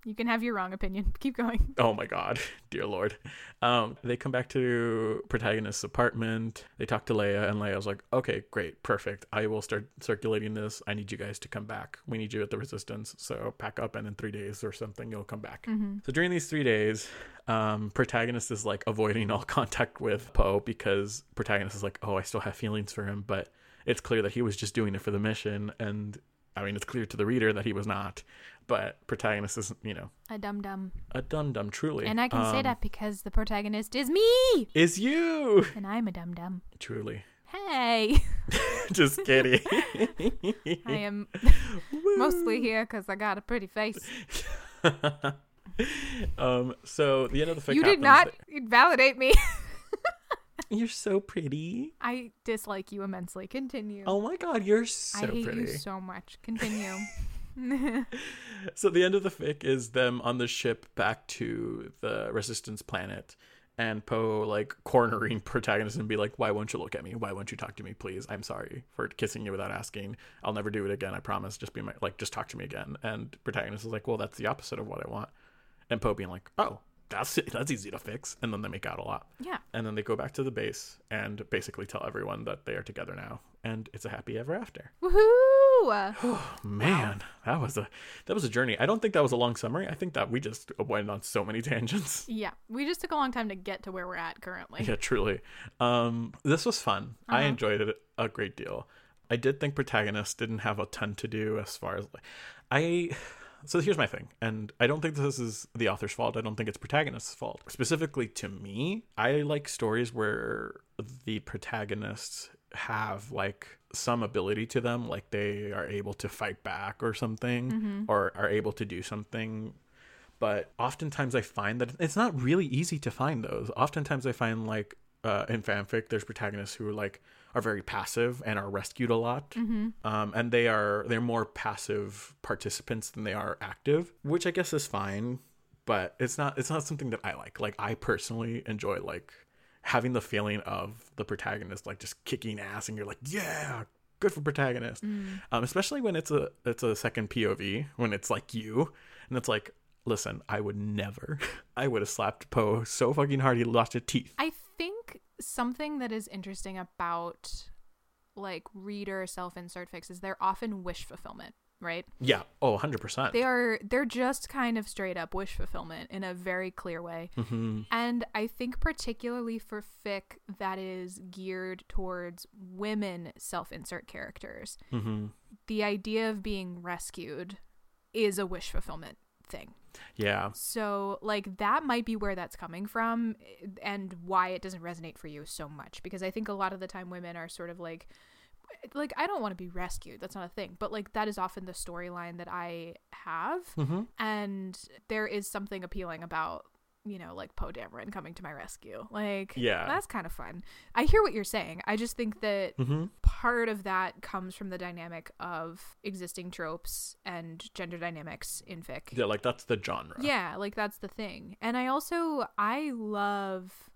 You can have your wrong opinion. Keep going. oh my god, dear lord. Um, they come back to protagonist's apartment. They talk to Leia, and Leia's like, "Okay, great, perfect. I will start circulating this. I need you guys to come back. We need you at the Resistance. So pack up, and in three days or something, you'll come back." So during these three days, um, protagonist is like avoiding all contact with Poe because protagonist is like, "Oh, I still have feelings for him," but it's clear that he was just doing it for the mission, and I mean, it's clear to the reader that he was not. But protagonist is, you know, A dum dum. a dum dum truly. And I can say Um, that because the protagonist is me, is you and I'm a dum dum. truly. Hey, Just kidding. I am mostly here because I got a pretty face. um. So the end of the fic you did not validate me. You're so pretty. I dislike you immensely. Continue. Oh my god, you're so I hate pretty. you so much. Continue. So the end of the fic is them on the ship back to the Resistance planet, and Poe like cornering protagonist and be like, "Why won't you look at me? Why won't you talk to me, please? I'm sorry for kissing you without asking. I'll never do it again. I promise. Just be my like, just talk to me again." And protagonist is like, "Well, that's the opposite of what I want." And Poe being like, "Oh, that's that's easy to fix." And then they make out a lot. yeah. And then they go back to the base and basically tell everyone that they are together now, and it's a happy ever after. Woohoo! Man, that was a that was a journey. I don't think that was a long summary. I think that we just went on so many tangents. Yeah, we just took a long time to get to where we're at currently. yeah, truly. Um, this was fun. I Uh-huh. enjoyed it a great deal. I did think protagonist didn't have a ton to do as far as I. So here's my thing, and I don't think this is the author's fault. I don't think it's protagonist's fault. Specifically to me, I like stories where the protagonists have like some ability to them, like they are able to fight back or something, mm-hmm. or are able to do something but oftentimes I find that it's not really easy to find those. Oftentimes I find like uh, in fanfic, there's protagonists who are like are very passive and are rescued a lot, Mm-hmm. um, and they are they're more passive participants than they are active, which I guess is fine, but it's not it's not something that I like. Like I personally enjoy like having the feeling of the protagonist like just kicking ass, and you're like, yeah, good for protagonist. Mm. Um, especially when it's a it's a second POV when it's like you, and it's like. Listen, I would never. I would have slapped Poe so fucking hard he lost his teeth. I something that is interesting about like reader self-insert fics is they're often wish fulfillment, right? Yeah. Oh, 100%. They are they're just kind of straight up wish fulfillment in a very clear way. hmm And I think particularly for fic that is geared towards women self-insert characters, hmm the idea of being rescued is a wish fulfillment thing. Yeah. So, like, that might be where that's coming from eh, and why it doesn't resonate for you so much. Because I think a lot of the time women are sort of like, like, I don't want to be rescued. That's not a thing. But, like, that is often the storyline that I have. hmm And there is something appealing about, you know, like Poe Dameron coming to my rescue. Like, Yeah. that's kind of fun. I hear what you're saying. I just think that hmm part of that comes from the dynamic of existing tropes and gender dynamics in fic. Yeah, like that's the genre. Yeah, like that's the thing. And I also I love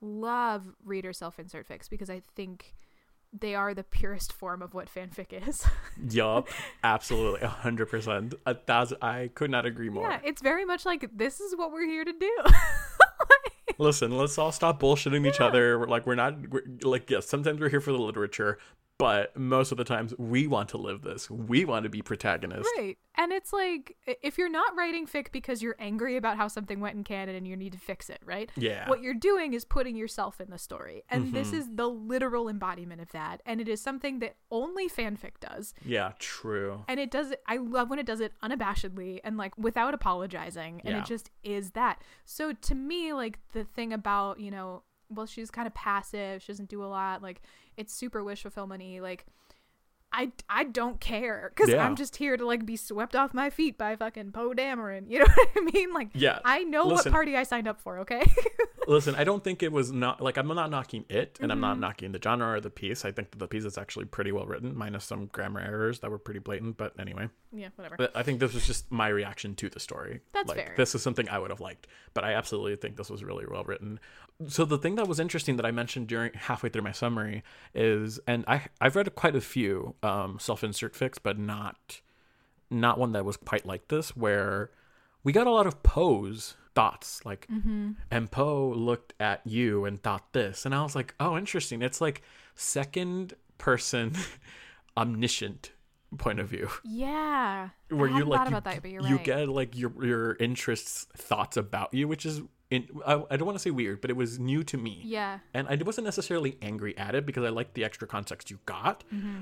love reader self-insert fics because I think they are the purest form of what fanfic is. Yup. Absolutely. A hundred percent. A thousand. I could not agree more. yeah, it's very much like this is what we're here to do. Listen, let's all stop bullshitting each other. We're like, we're not, we're, like, yes, sometimes we're here for the literature, but most of the times we want to live this. We want to be protagonists. right. And it's like if you're not writing fic because you're angry about how something went in canon and you need to fix it, right? Yeah. What you're doing is putting yourself in the story. And this Mhm. is the literal embodiment of that. And it is something that only fanfic does. Yeah, true. and it does it i love when it does it unabashedly and like without apologizing and Yeah. it just is that so to me like the thing about you know well she's kind of passive she doesn't do a lot like it's super wish fulfillment like I, I don't care because Yeah. I'm just here to like be swept off my feet by fucking Poe Dameron. You know what I mean? Like Yeah. I know Listen. what party I signed up for. Okay. Listen, I don't think it was not like I'm not knocking it, and I'm Mm-hmm. not knocking the genre or the piece. I think that the piece is actually pretty well written, minus some grammar errors that were pretty blatant. But anyway, yeah, whatever. But I think this was just my reaction to the story. That's like, fair. This is something I would have liked, but I absolutely think this was really well written. So the thing that was interesting that I mentioned during halfway through my summary is, and I I've read quite a few um, self-insert fics, but not not one that was quite like this, where we got a lot of Poe's thoughts, like, Mm-hmm. and Poe looked at you and thought this, and I was like, oh, interesting. It's like second person omniscient point of view yeah. where I you like thought you, that, but you're you right. get like your your interests thoughts about you which is in, I, I don't want to say weird but it was new to me yeah. and i wasn't necessarily angry at it because i liked the extra context you got Mm-hmm.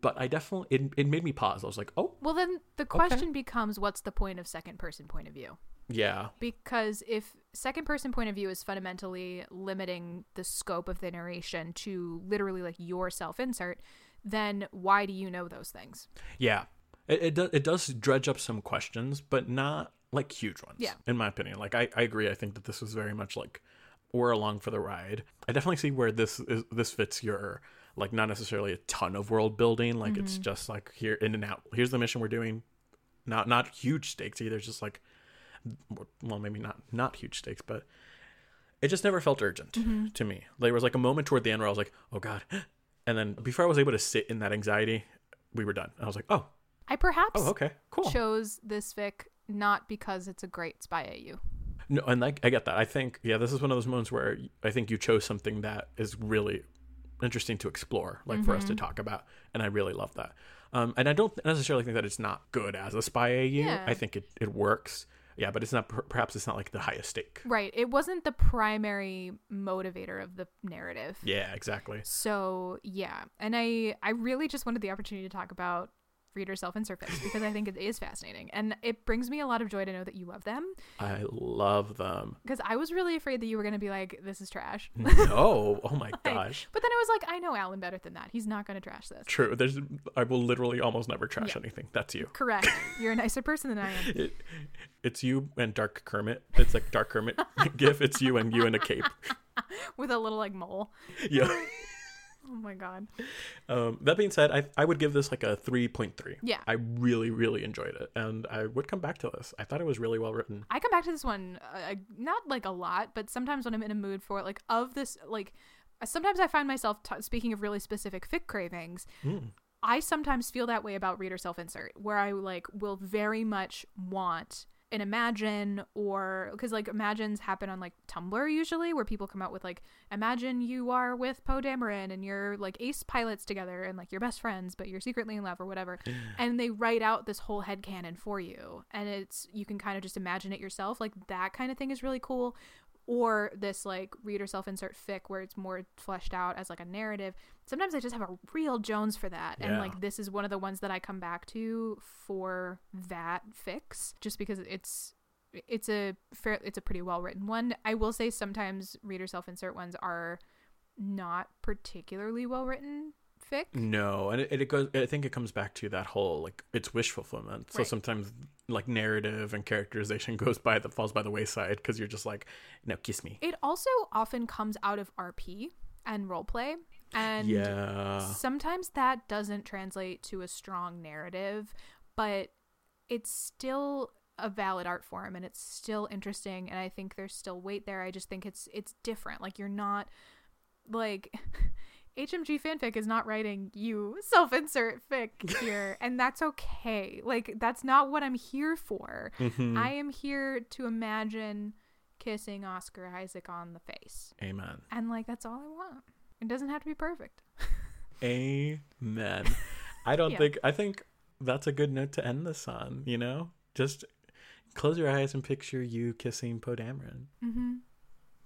but i definitely it, it made me pause i was like oh Well, then the question becomes what's the point of second person point of view? yeah Because if second person point of view is fundamentally limiting the scope of the narration to literally like your self insert, then why do you know those things? yeah it, it, does, it does dredge up some questions but not like huge ones Yeah. in my opinion. Like I, I agree. I think that this was very much like we're along for the ride. I definitely see where this is this fits your like not necessarily a ton of world building. Like it's mm-hmm. just like here in and out. Here's the mission we're doing. Not not huge stakes either. It's just like well maybe not not huge stakes but it just never felt urgent mm-hmm. to me. There was like a moment toward the end where i was like oh god. And then before i was able to sit in that anxiety we were done. I was like oh. I perhaps oh okay. Cool. chose this fic not because it's a great spy AU. No, and like I get that. I think yeah, this is one of those moments where I think you chose something that is really interesting to explore, like for us to talk about, and I really love that. Um, and I don't necessarily think that it's not good as a spy AU. Yeah. I think it, it works. Yeah, but it's not. Perhaps it's not like the highest stake. Right. It wasn't the primary motivator of the narrative. Yeah, exactly. So yeah, and I I really just wanted the opportunity to talk about reader self insert fics because I think it is fascinating. And it brings me a lot of joy to know that you love them I love them. because I was really afraid that you were going to be like, this is trash. No, oh my gosh. But then I was like, I know Alan better than that. He's not going to trash this. True. There's I will literally almost never trash Yeah. anything. That's you. Correct. You're a nicer person than I am. It, it's you and Dark Kermit. It's like Dark Kermit gif. It's you and you in a cape. With a little like mole. Yeah. Oh my god. Um, that being said, I I would give this like a three point three. Yeah. I really really enjoyed it, and I would come back to this. I thought it was really well written. I come back to this one uh, not like a lot, but sometimes when I'm in a mood for it, like of this, like sometimes I find myself t- speaking of really specific fic cravings. Mm. I sometimes feel that way about reader self insert, where I like will very much want an imagine or because like imagines happen on like Tumblr usually, where people come out with like imagine you are with Poe Dameron and you're like ace pilots together and like you're best friends, but you're secretly in love or whatever, and they write out this whole head canon for you, and it's you can kind of just imagine it yourself. Like that kind of thing is really cool. Or this like reader self insert fic where it's more fleshed out as like a narrative sometimes I just have a real Jones for that. And like this is one of the ones that I come back to for that fix just because it's it's a fair it's a pretty well written one. I will say sometimes reader self insert ones are not particularly well written fic. No, and it, it goes. I think it comes back to that whole like it's wish fulfillment. So Right. sometimes like narrative and characterization goes by the falls by the wayside because you're just like, no, kiss me. It also often comes out of RP and roleplay. And yeah. sometimes that doesn't translate to a strong narrative, but it's still a valid art form and it's still interesting and I think there's still weight there. I just think it's it's different. Like you're not like HMG fanfic is not writing you self-insert fic here and that's okay. Like that's not what I'm here for. Mhm. I am here to imagine kissing Oscar Isaac on the face. Amen. And like that's all I want. It doesn't have to be perfect. Amen. I don't Yeah. think. I think that's a good note to end this on. You know, just close your eyes and picture you kissing Poe Dameron. Mhm.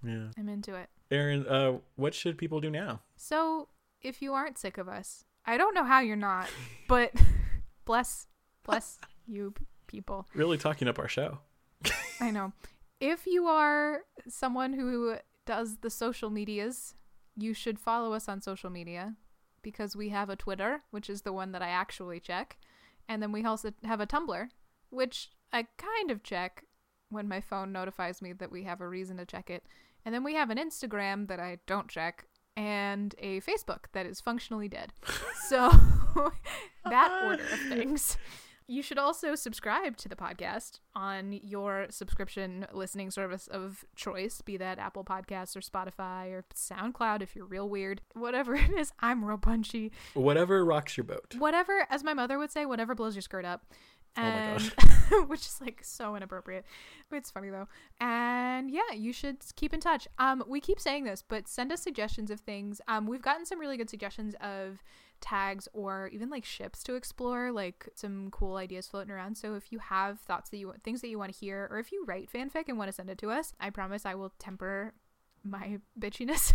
Yeah. I'm into it. Erin, uh, what should people do now? So, if you aren't sick of us, I don't know how you're not, but bless, bless you people. Really talking up our show. I know. If you are someone who does the social medias, you should follow us on social media because we have a Twitter, which is the one that I actually check. And then we also have a Tumblr, which I kind of check when my phone notifies me that we have a reason to check it. And then we have an Instagram that I don't check and a Facebook that is functionally dead. So that order of things. You should also subscribe to the podcast on your subscription listening service of choice, be that Apple Podcasts or Spotify or SoundCloud if you're real weird. Whatever it is, I'm real punchy. Whatever rocks your boat. Whatever, as my mother would say, whatever blows your skirt up. Oh my And, which is like so inappropriate. It's funny though. And yeah, you should keep in touch. Um, we keep saying this, but send us suggestions of things. Um, we've gotten some really good suggestions of tags or even like ships to explore, like some cool ideas floating around. So if you have thoughts that you want things that you want to hear, or if you write fanfic and want to send it to us, I promise I will temper my bitchiness.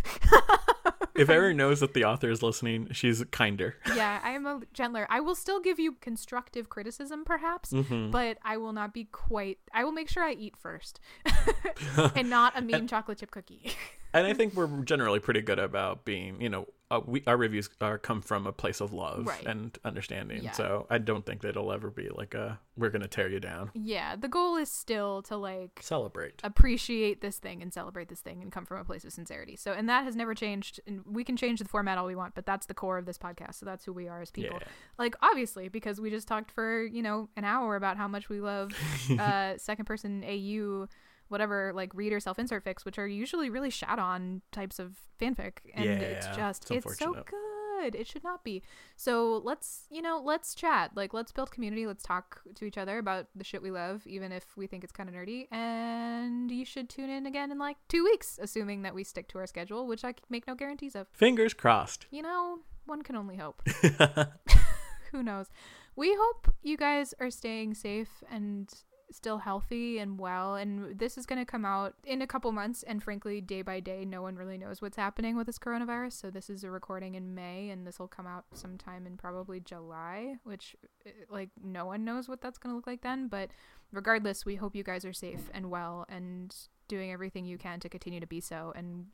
If Erin knows that the author is listening, she's kinder. yeah, I am a gentler. I will still give you constructive criticism, perhaps, Mhm. but I will not be quite. I will make sure I eat first, and not a mean chocolate chip cookie. And I think we're generally pretty good about being, you know, uh, we, our reviews are come from a place of love Right. and understanding. Yeah. So I don't think that it'll ever be like a we're gonna tear you down. yeah, the goal is still to like Celebrate. appreciate this thing and celebrate this thing and come from a place of sincerity. So, and that has never changed. And we can change the format all we want, but that's the core of this podcast. So that's who we are as people. Yeah. Like obviously, because we just talked for you know an hour about how much we love uh, second person AU, whatever like reader self insert fix, which are usually really shat on types of fanfic, and it's Yeah, just it's it's, so good. It should not be. So let's you know let's chat. Like let's build community. Let's talk to each other about the shit we love, even if we think it's kind of nerdy. And you should tune in again in like two weeks, assuming that we stick to our schedule, which I make no guarantees of. Fingers crossed. You know, one can only hope. Who knows? We hope you guys are staying safe and still healthy and well. And this is going to come out in a couple months. And frankly, day by day, no one really knows what's happening with this coronavirus. So this is a recording in May, and this will come out sometime in probably July, which, eh, like, no one knows what that's going to look like then. But regardless, we hope you guys are safe and well and doing everything you can to continue to be so. And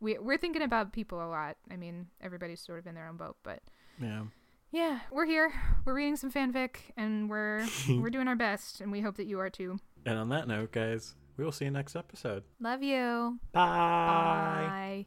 we, we're thinking about people a lot. I mean, everybody's sort of in their own boat, but Yeah. Yeah, we're here. We're reading some fanfic, and we're we're doing our best, and we hope that you are too. And on that note, guys, we will see you next episode. Love you. Bye. Bye.